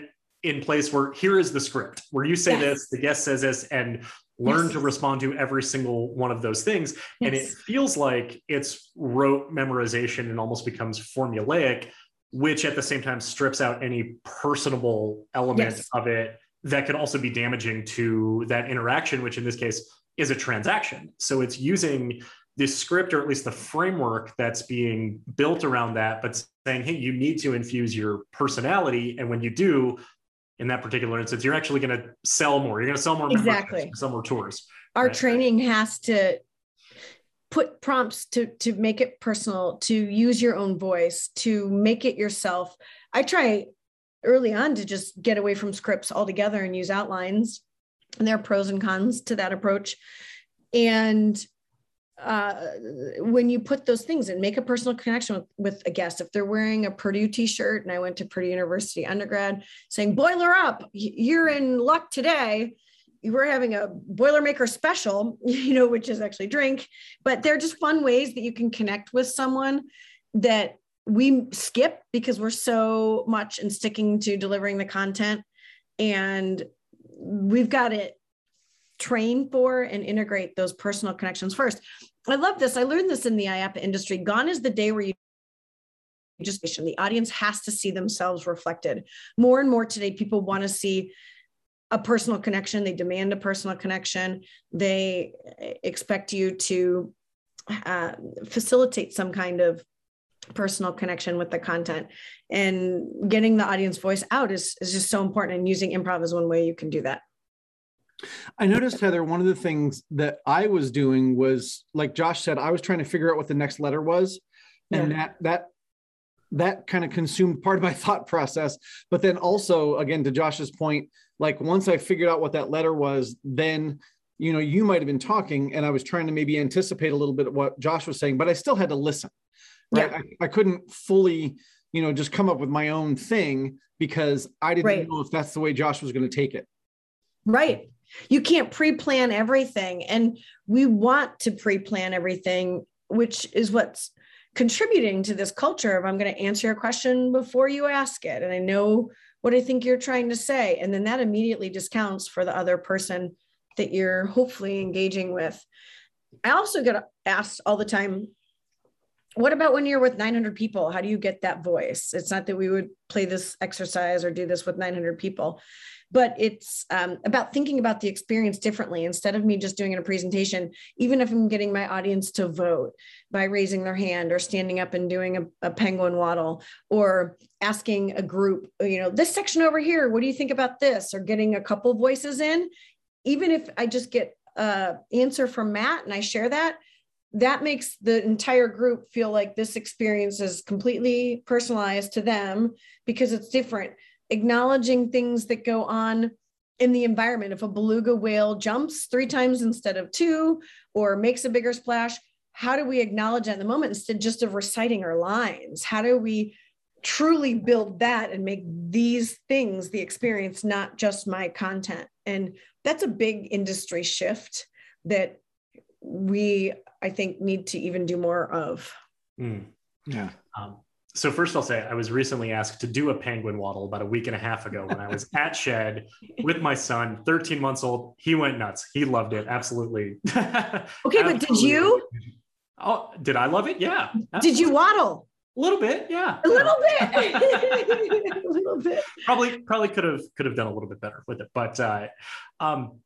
in place where here is the script where you say yes. this, the guest says this, and learn yes. to respond to every single one of those things. Yes. And it feels like it's rote memorization and almost becomes formulaic, which at the same time strips out any personable element of it that could also be damaging to that interaction, which in this case is a transaction. So it's using this script or at least the framework that's being built around that but saying hey you need to infuse your personality and when you do in that particular instance you're actually going to sell more. You're going to sell more exactly. sell more tours. Our right? training has to put prompts to to make it personal to use your own voice to make it yourself. I try early on to just get away from scripts altogether and use outlines. And there are pros and cons to that approach. And uh, when you put those things and make a personal connection with, with a guest, if they're wearing a Purdue t-shirt and I went to Purdue University undergrad saying, boiler up, you're in luck today. We're having a Boilermaker special, <laughs> you know, which is actually drink, but they're just fun ways that you can connect with someone that we skip because we're so much in sticking to delivering the content. And we've got it train for and integrate those personal connections first. I love this. I learned this in the IAAPA industry. Gone is the day where you just the audience has to see themselves reflected. More and more today, people want to see a personal connection. They demand a personal connection. They expect you to uh, facilitate some kind of personal connection with the content and getting the audience voice out is, is just so important and using improv is one way you can do that I noticed, Heather, one of the things that I was doing was, like Josh said, I was trying to figure out what the next letter was. And that, that, that kind of consumed part of my <laughs> thought process. But then also, again, to Josh's point, like once I figured out what that letter was, then you know, you might have been talking and I was trying to maybe anticipate a little bit of what Josh was saying, but I still had to listen. Right. Yeah. I, I couldn't fully, you know, just come up with my own thing because I didn't right. know if that's the way Josh was going to take it. Right. You can't pre plan everything. And we want to pre plan everything, which is what's contributing to this culture of I'm going to answer your question before you ask it. And I know what I think you're trying to say. And then that immediately discounts for the other person that you're hopefully engaging with. I also get asked all the time, what about when you're with 900 people? How do you get that voice? It's not that we would play this exercise or do this with 900 people but it's um, about thinking about the experience differently instead of me just doing a presentation even if i'm getting my audience to vote by raising their hand or standing up and doing a, a penguin waddle or asking a group you know this section over here what do you think about this or getting a couple voices in even if i just get a answer from matt and i share that that makes the entire group feel like this experience is completely personalized to them because it's different. Acknowledging things that go on in the environment. If a beluga whale jumps three times instead of two or makes a bigger splash how do we acknowledge that in the moment instead just of reciting our lines? How do we truly build that and make these things the experience not just my content? And that's a big industry shift that we i think need to even do more of Mm. Yeah. Um, so first I'll say I was recently asked to do a penguin waddle about a week and a half ago when I was <laughs> at Shedd with my son, 13 months old. He went nuts. He loved it. Absolutely. <laughs> okay but did you Oh, did I love it? Yeah. did you waddle A little bit, yeah. a little bit <laughs> a little bit probably probably could have could have done a little bit better with it. But uh, um,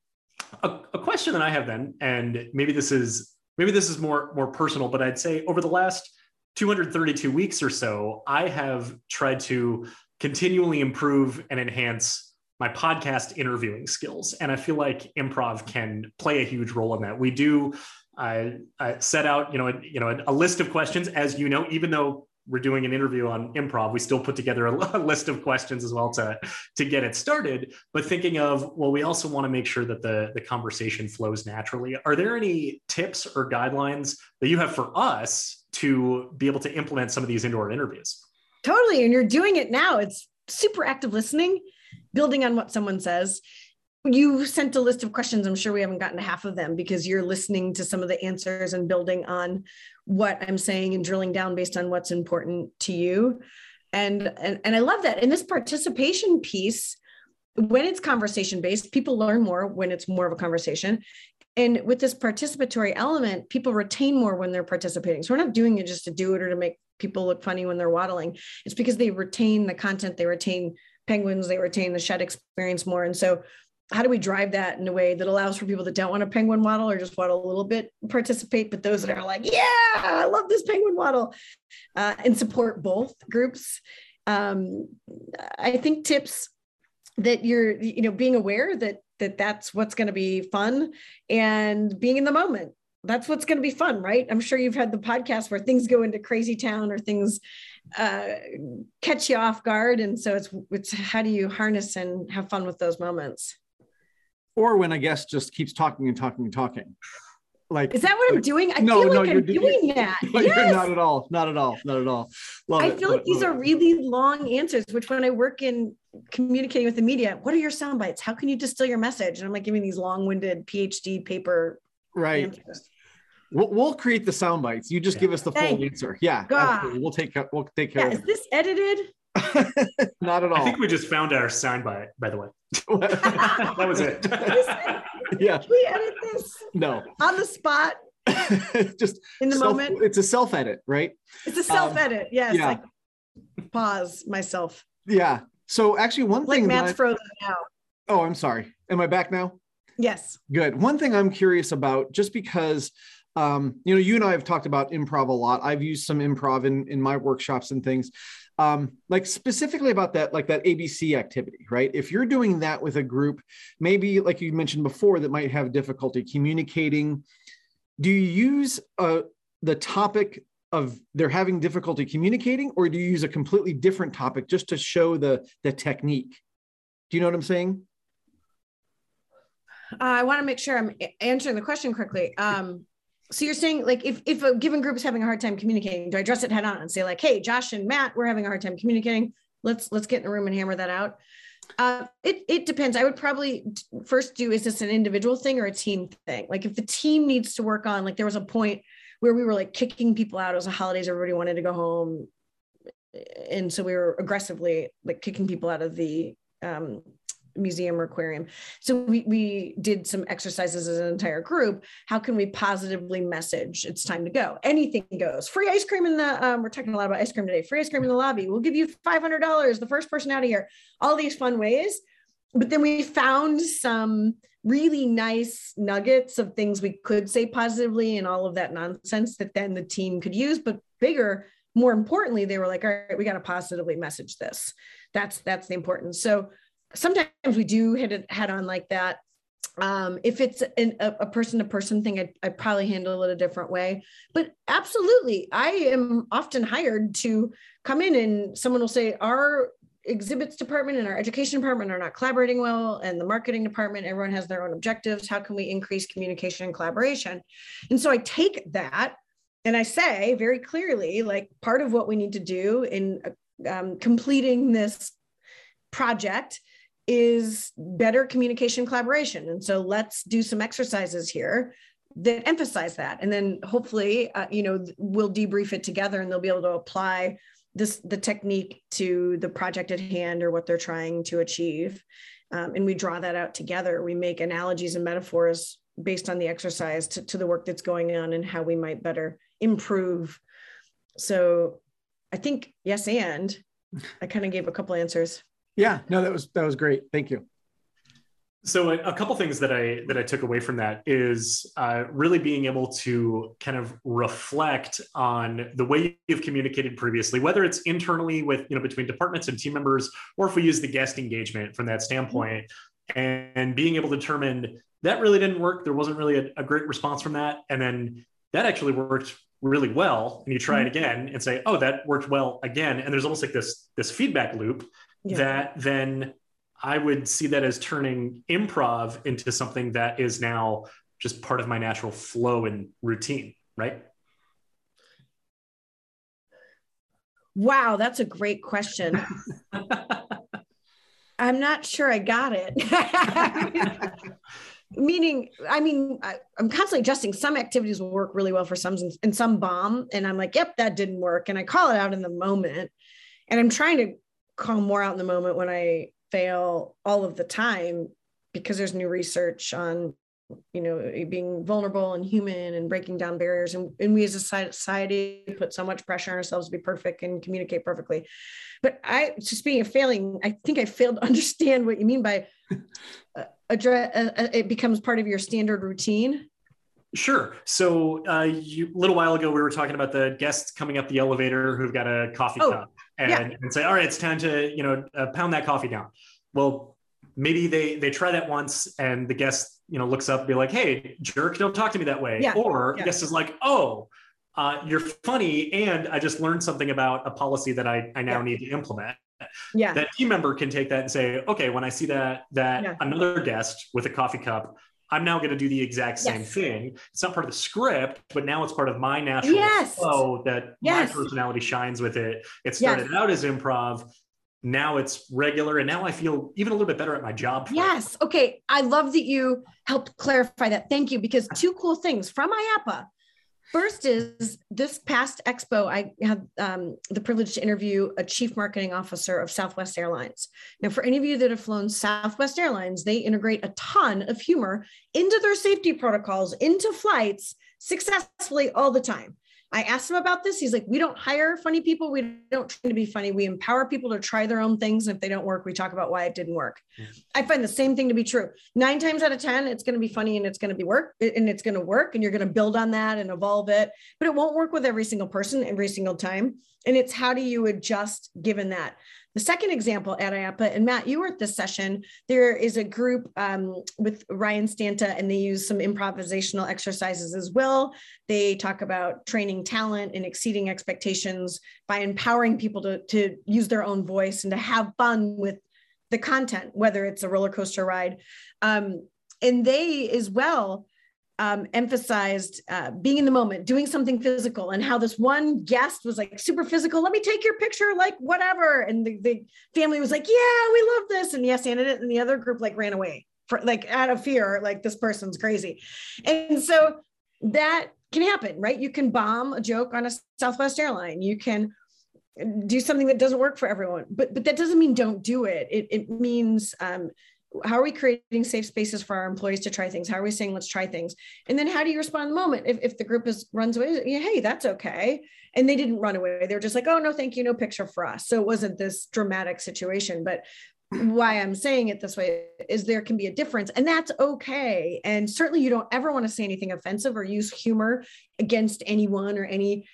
a, a question that I have then, and maybe this is maybe this is more more personal, but I'd say over the last 232 weeks or so, I have tried to continually improve and enhance my podcast interviewing skills, and I feel like improv can play a huge role in that. We do. I, I set out, you know, a, you know, a list of questions, as you know, even though we're doing an interview on improv, we still put together a, <laughs> list of questions as well to to get it started. But thinking of, well, we also want to make sure that the the conversation flows naturally. Are there any tips or guidelines that you have for us to be able to implement some of these indoor interviews? Totally. And you're doing it now. It's super active listening, building on what someone says. You sent a list of questions. I'm sure we haven't gotten to half of them because you're listening to some of the answers and building on what I'm saying and drilling down based on what's important to you. And, and, and I love that. And this participation piece, when it's conversation based, people learn more when it's more of a conversation. And with this participatory element, people retain more when they're participating. So we're not doing it just to do it or to make people look funny when they're waddling. It's because they retain the content, they retain penguins, they retain the Shedd experience more. And so how do we drive that in a way that allows for people that don't want a penguin waddle or just want a little bit participate, but those that are like, yeah, I love this penguin waddle, uh, and support both groups. Um, I think tips that you're, you know, being aware that that that's what's going to be fun and being in the moment. That's what's going to be fun, right? I'm sure you've had the podcast where things go into crazy town or things uh, catch you off guard, and so it's it's how do you harness and have fun with those moments or when a guest just keeps talking and talking and talking. Like is that what I'm doing? I no, feel no, like you're I'm doing- doing that. <laughs> But yes. you're not at all, not at all, not at all. Love I feel love like it, these love are it. really long answers, which when I work in communicating with the media, what are your sound bites? How can you distill your message? And I'm like giving these long-winded PhD paper right. answers. We'll, we'll create the sound bites. You just Yeah. give us the full Thank you. answer. Yeah, God. We'll take care. We'll take care Yeah, of is this edited? It. <laughs> not at all. I think we just found our soundbite, by by the way. <laughs> that was it. yeah. Can we edit this No. on the spot <laughs> just in the self- moment? It's a self edit, right? It's a self-edit. yes. yeah. I pause myself. Yeah. So actually, one Like thing. that Matt's I- frozen now. oh, I'm sorry. Am I back now? Yes. Good. One thing I'm curious about, just because, um, you know, you and I have talked about improv a lot. I've used some improv in in my workshops and things, um, like specifically about that, like that ABC activity, right? If you're doing that with a group, maybe like you mentioned before, that might have difficulty communicating. Do you use uh, the topic of they're having difficulty communicating, or do you use a completely different topic just to show the the technique? Do you know what I'm saying? Uh, I want to make sure I'm answering the question correctly. Um, so you're saying like if, if a given group is having a hard time communicating, do I address it head on and say like, hey, Josh and Matt, we're having a hard time communicating. Let's let's get in the room and hammer that out. Uh, it it depends. I would probably first do is this an individual thing or a team thing? Like if the team needs to work on, like there was a point where we were like kicking people out. It was the holidays, everybody wanted to go home, and so we were aggressively like kicking people out of the um, museum or aquarium. So we, we did some exercises as an entire group. How can we positively message it's time to go? Anything goes. Free ice cream in the, um, we're talking a lot about ice cream today. Free ice cream in the lobby. We'll give you $500, the first person out of here. All these fun ways. But then we found some really nice nuggets of things we could say positively and all of that nonsense that then the team could use. But bigger, more importantly, they were like, all right, we got to positively message this. That's that's the importance. So sometimes we do hit it head on like that um, if it's an, a person to person thing, I'd, I'd, probably handle it a different way. But absolutely, I am often hired to come in and someone will say, Our exhibits department and our education department are not collaborating well, and the marketing department, everyone has their own objectives. How can we increase communication and collaboration? And so I take that and I say very clearly, like, part of what we need to do in um, completing this project is better communication collaboration. And so let's do some exercises here that emphasize that. And then hopefully, uh, you know, we'll debrief it together and they'll be able to apply this the technique to the project at hand or what they're trying to achieve. Um, and we draw that out together. We make analogies and metaphors based on the exercise to, to the work that's going on and how we might better improve. So I think yes, and I kind of gave a couple answers. Yeah, no, that was that was great. Thank you. So a, couple things that I that I took away from that is uh, really being able to kind of reflect on the way you've communicated previously, whether it's internally with you know between departments and team members, or if we use the guest engagement from that standpoint, and being able to determine that really didn't work. There wasn't really a, a great response from that, and then that actually worked really well and you try it mm-hmm. again and say oh that worked well again and there's almost like this this feedback loop yeah. that then I would see that as turning improv into something that is now just part of my natural flow and routine, right? Wow, that's a great question. <laughs> I'm not sure I got it. <laughs> Meaning, I mean, I, am constantly adjusting. Some activities will work really well for some and some bomb. And I'm like, yep, that didn't work. And I call it out in the moment. And I'm trying to call more out in the moment when I fail all of the time because there's new research on you know being vulnerable and human and breaking down barriers. And, and we as a society put so much pressure on ourselves to be perfect and communicate perfectly. But i so speaking of failing i think i failed to understand what you mean by <laughs> uh, address uh, uh, it becomes part of your standard routine Sure. So, uh, you, a little while ago, we were talking about the guests coming up the elevator who've got a coffee oh, cup and, yeah. and say, "All right, it's time to you know uh, pound that coffee down." Well, maybe they they try that once, and the guest you know looks up and be like, "Hey, jerk, don't talk to me that way." Yeah. Or yeah. the guest is like, "Oh, uh, you're funny, and I just learned something about a policy that I I now yeah. need to implement." Yeah. That team member can take that and say, "Okay, when I see that that another guest with a coffee cup." I'm now going to do the exact same yes. thing. It's not part of the script, but now it's part of my natural yes. flow that yes. my personality shines with it. It started out as improv. Now it's regular. And now I feel even a little bit better at my job. Yes. It. Okay. I love that you helped clarify that. Thank you. Because two cool things from IAAPA First is this past expo, I had um, the privilege to interview a chief marketing officer of Southwest Airlines. Now, for any of you that have flown Southwest Airlines, they integrate a ton of humor into their safety protocols, into flights successfully all the time. I asked him about this. He's like, we don't hire funny people. We don't try to be funny. We empower people to try their own things. And if they don't work, we talk about why it didn't work. Yeah. I find the same thing to be true. Nine times out of 10, it's going to be funny and it's going to be work and it's going to work and you're going to build on that and evolve it, but it won't work with every single person every single time. And it's how do you adjust given that? The second example at IAAPA, and Matt, you were at this session, there is a group um, with Ryan Stanta, and they use some improvisational exercises as well. They talk about training talent and exceeding expectations by empowering people to, to use their own voice and to have fun with the content, whether it's a roller coaster ride. Um, and they as well um, emphasized uh, being in the moment, doing something physical, and how this one guest was like super physical. Let me take your picture, like whatever. And the, the family was like, "Yeah, we love this," and yes, and it. And the other group like ran away for like out of fear, like this person's crazy. And so that can happen, right? You can bomb a joke on a Southwest airline. You can do something that doesn't work for everyone, but but that doesn't mean don't do it. It it means um, how are we creating safe spaces for our employees to try things? How are we saying let's try things? And then how do you respond in the moment? If, if the group is runs away yeah, hey that's okay. And they didn't run away. They were just like oh no thank you. No picture for us. So it wasn't this dramatic situation. But why i'm saying it this way is there can be a difference and that's okay. And certainly you don't ever want to say anything offensive or use humor against anyone or any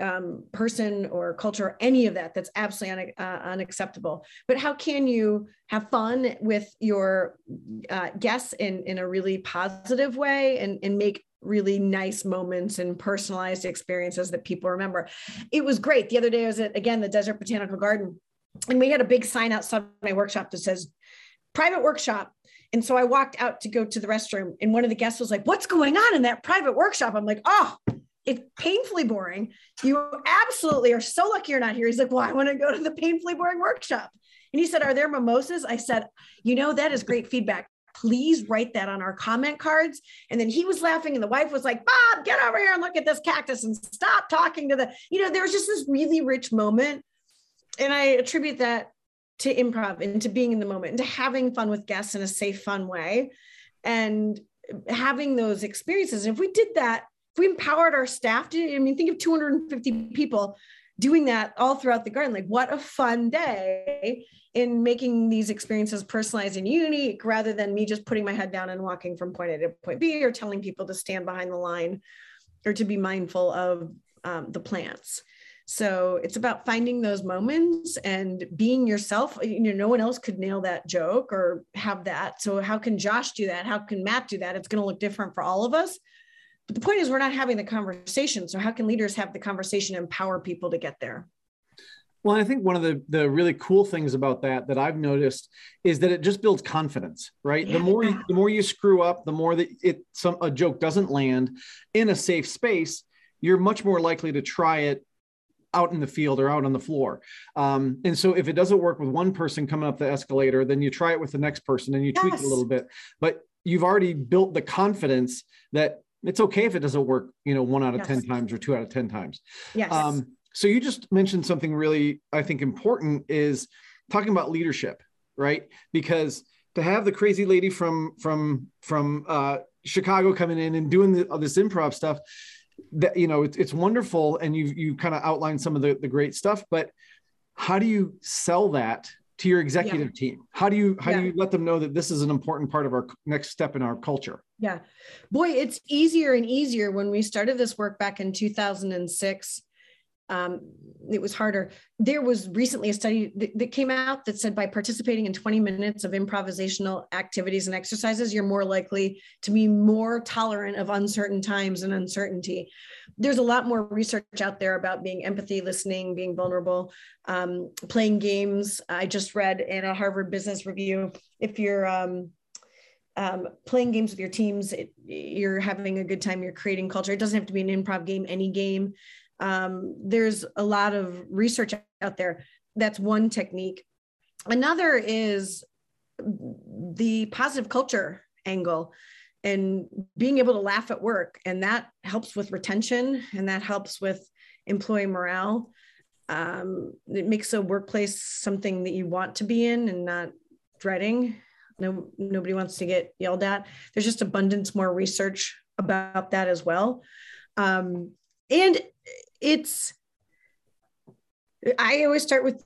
um, person or culture, or any of that. That's absolutely un, uh, unacceptable. But how can you have fun with your uh, guests in, in a really positive way and, and make really nice moments and personalized experiences that people remember? It was great. The other day I was at, again, the Desert Botanical Garden, and we had a big sign outside my workshop that says, private workshop and so I walked out to go to the restroom, and one of the guests was like, What's going on in that private workshop? I'm like, Oh, it's painfully boring. You absolutely are so lucky you're not here. He's like, Well, I want to go to the painfully boring workshop. And he said, Are there mimosas? I said, You know, that is great feedback. Please write that on our comment cards. And then he was laughing, and the wife was like, Bob, get over here and look at this cactus and stop talking to the, you know, there was just this really rich moment. And I attribute that to improv and to being in the moment and to having fun with guests in a safe, fun way and having those experiences. And if we did that, if we empowered our staff to, I mean, think of 250 people doing that all throughout the garden. Like, what a fun day in making these experiences personalized and unique rather than me just putting my head down and walking from point A to point B or telling people to stand behind the line or to be mindful of um, the plants. So it's about finding those moments and being yourself. You know, no one else could nail that joke or have that. So how can Josh do that? How can Matt do that? It's going to look different for all of us. But the point is, we're not having the conversation. So how can leaders have the conversation and empower people to get there? Well, I think one of the the really cool things about that that I've noticed is that it just builds confidence, right? Yeah. The more you, the more you screw up, the more that it some a joke doesn't land in a safe space, you're much more likely to try it out in the field or out on the floor. Um, and so if it doesn't work with one person coming up the escalator, then you try it with the next person and you yes. tweak it a little bit. But you've already built the confidence that it's okay if it doesn't work, you know, one out of yes. 10 times or two out of 10 times. Yes. Um, so you just mentioned something really, I think, important is talking about leadership, right? Because to have the crazy lady from from from uh, Chicago coming in and doing the, this improv stuff, that you know it's, it's wonderful and you you kind of outlined some of the, the great stuff but how do you sell that to your executive yeah. team how do you how yeah. do you let them know that this is an important part of our next step in our culture yeah boy it's easier and easier when we started this work back in 2006 um, it was harder. There was recently a study that, that, came out that said by participating in 20 minutes of improvisational activities and exercises, you're more likely to be more tolerant of uncertain times and uncertainty. There's a lot more research out there about being empathy, listening, being vulnerable, um, playing games. I just read in a Harvard Business Review if you're um, um, playing games with your teams, it, you're having a good time, you're creating culture. It doesn't have to be an improv game, any game um, there's a lot of research out there. That's one technique. Another is the positive culture angle and being able to laugh at work. And that helps with retention and that helps with employee morale. Um, it makes a workplace something that you want to be in and not dreading. No, nobody wants to get yelled at. There's just abundance more research about that as well. Um, and it's i always start with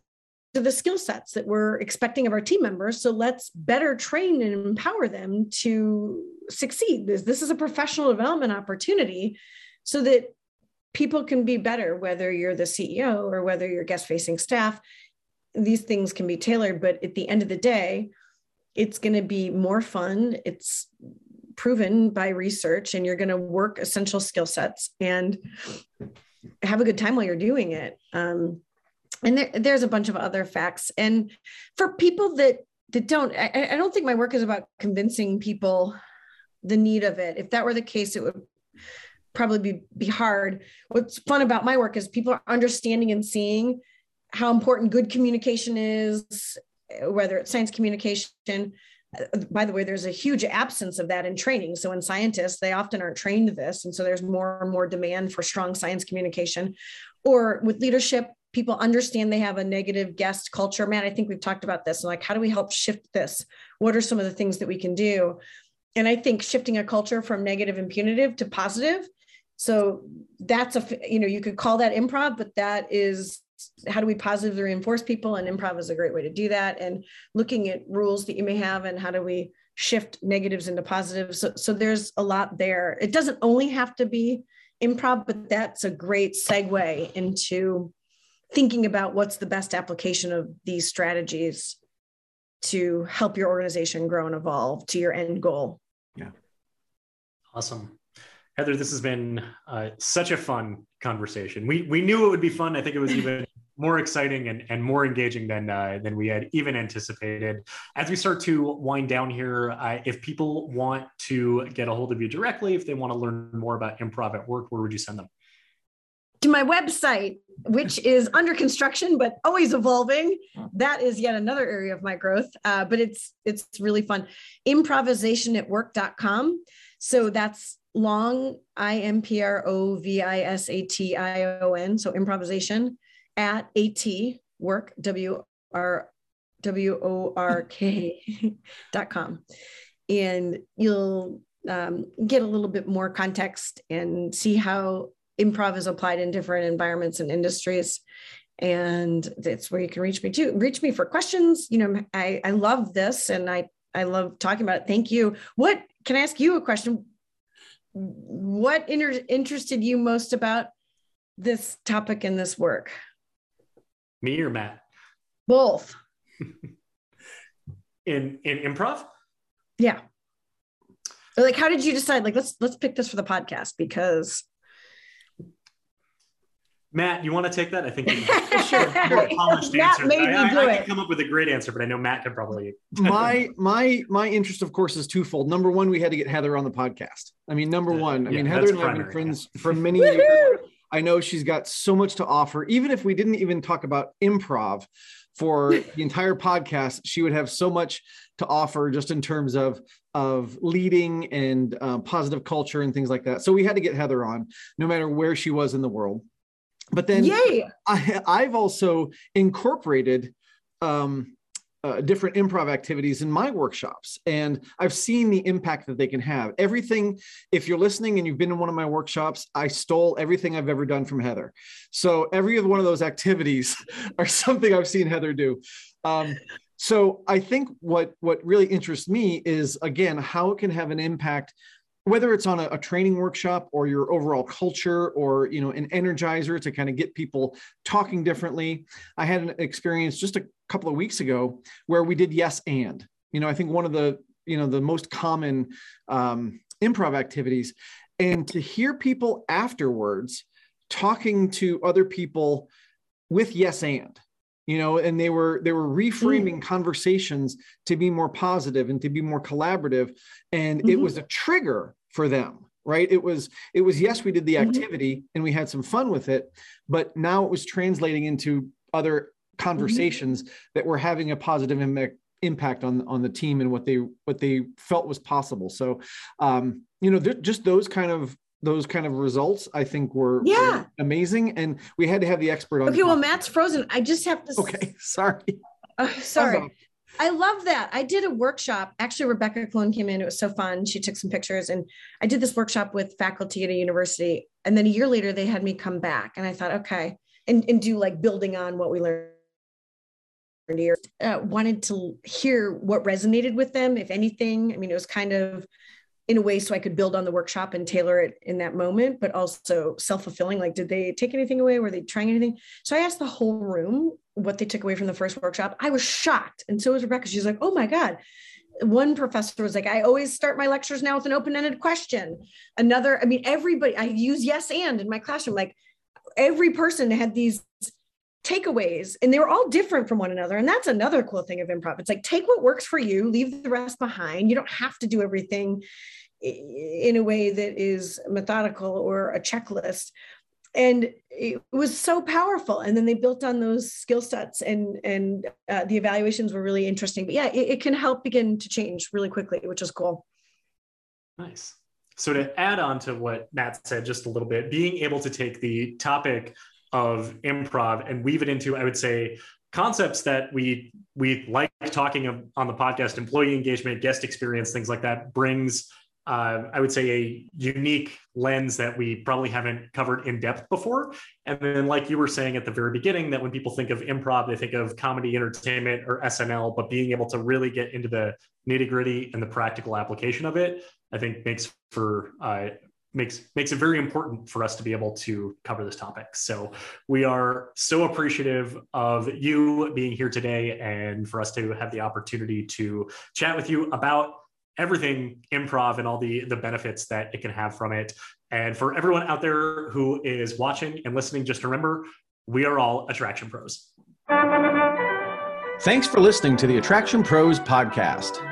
the skill sets that we're expecting of our team members. So let's better train and empower them to succeed. This, this is a professional development opportunity so that people can be better whether you're the ceo or whether you're guest facing staff. These things can be tailored but at the end of the day it's going to be more fun. It's proven by research and you're going to work essential skill sets. And have a good time while you're doing it. Um, and there, there's a bunch of other facts. And for people that that don't, I, I don't think my work is about convincing people the need of it. If that were the case, it would probably be, be hard. What's fun about my work is people are understanding and seeing how important good communication is, whether it's science communication, Uh, by the way, there's a huge absence of that in training. So in scientists, they often aren't trained this. And so there's more and more demand for strong science communication. Or with leadership, people understand they have a negative guest culture. Man, I think we've talked about this. And Like, how do we help shift this? What are some of the things that we can do? And I think shifting a culture from negative and punitive to positive. So that's a, you know, you could call that improv, but that is how do we positively reinforce people and improv is a great way to do that and looking at rules that you may have and how do we shift negatives into positives so, so there's a lot there it doesn't only have to be improv, but that's a great segue into thinking about what's the best application of these strategies to help your organization grow and evolve to your end goal. Yeah. Awesome. Heather, this has been uh, such a fun conversation. We we knew it would be fun. I think it was even <laughs> more exciting and, and more engaging than uh, than we had even anticipated. As we start to wind down here, uh, if people want to get a hold of you directly, if they want to learn more about improv at work, where would you send them? To my website, which is under construction but always evolving. That is yet another area of my growth, uh, but it's it's really fun. Improvisationatwork.com. So that's long I M P R O V I S A T I O N. So improvisation at at work w r w o r k <laughs> dot com, and you'll um, get a little bit more context and see how improv is applied in different environments and industries and that's where you can reach me too reach me for questions you know i i love this and i i love talking about it thank you what can i ask you a question what inter- interested you most about this topic and this work? Me or Matt? Both. <laughs> in in improv? Yeah. like how did you decide like let's let's pick this for the podcast because Matt, you want to take that? I think <laughs> sure. polished Matt answer. Made I, me do I, I, can come up with a great answer, but I know Matt can probably. <laughs> my my my interest, of course, is twofold. Number one, we had to get Heather on the podcast. I mean, number one, I yeah, mean, Heather and I have been friends for many <laughs> years. I know she's got so much to offer. Even if we didn't even talk about improv for the entire podcast, she would have so much to offer just in terms of of leading and uh, positive culture and things like that. So we had to get Heather on, no matter where she was in the world. But then Yay. I, I've also incorporated um, uh, different improv activities in my workshops. And i've seen the impact that they can have. Everything if you're listening and you've been in one of my workshops i stole everything i've ever done from heather. So every one of those activities <laughs> are something i've seen heather do. Um, so i think what what really interests me is again how it can have an impact whether it's on a, a, training workshop or your overall culture or you know an energizer to kind of get people talking differently. I had an experience just a couple of weeks ago where we did yes and. You know i think one of the you know the most common um, improv activities. And to hear people afterwards talking to other people with yes and you know and they were they were reframing mm. conversations to be more positive and to be more collaborative and mm-hmm. it was a trigger for them right it was it was yes we did the mm-hmm. activity mm-hmm. and we had some fun with it but now it was translating into other conversations mm-hmm. that were having a positive impact impact on on the team and what they what they felt was possible so um you know th- just those kind of those kind of results I think were, yeah. Were amazing. And we had to have the expert on. Okay, well, Matt's frozen. I just have to. Okay, <laughs> sorry. Uh, sorry. I love that. I did a workshop. Actually, Rebecca Cologne came in. It was so fun. She took some pictures, and I did this workshop with faculty at a university. And then a year later, they had me come back, and I thought, okay, and, and do like building on what we learned. Uh, wanted to hear what resonated with them, if anything. I mean, it was kind of in a way so I could build on the workshop and tailor it in that moment, but also self fulfilling. Like, did they take anything away? Were they trying anything? So I asked the whole room what they took away from the first workshop. I was shocked. And so was Rebecca. She's like, oh my God. One professor was like, I always start my lectures now with an open ended question. Another, I mean, everybody, I use yes and in my classroom. Like, every person had these takeaways and they were all different from one another and that's another cool thing of improv. It's like take what works for you leave the rest behind. You don't have to do everything in a way that is methodical or a checklist. And it was so powerful and then they built on those skill sets and and uh, the evaluations were really interesting. But yeah it, it, can help begin to change really quickly which is cool. Nice. So to add on to what matt said just a little bit being able to take the topic of improv and weave it into i would say concepts that we we like talking on the podcast employee engagement guest experience things like that brings uh, I would say, a unique lens that we probably haven't covered in depth before. And then, like you were saying at the very beginning, that when people think of improv, they think of comedy entertainment or SNL, but being able to really get into the nitty gritty and the practical application of it, I think makes for uh, makes makes it very important for us to be able to cover this topic. So we are so appreciative of you being here today and for us to have the opportunity to chat with you about everything improv and all the the benefits that it can have from it. And for everyone out there who is watching and listening, just remember we are all attraction pros. Thanks for listening to the Attraction Pros podcast.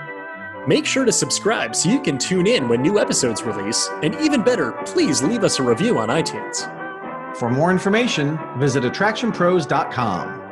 Make sure to subscribe so you can tune in when new episodes release. And even better, please leave us a review on iTunes. For more information, visit attractionpros.com.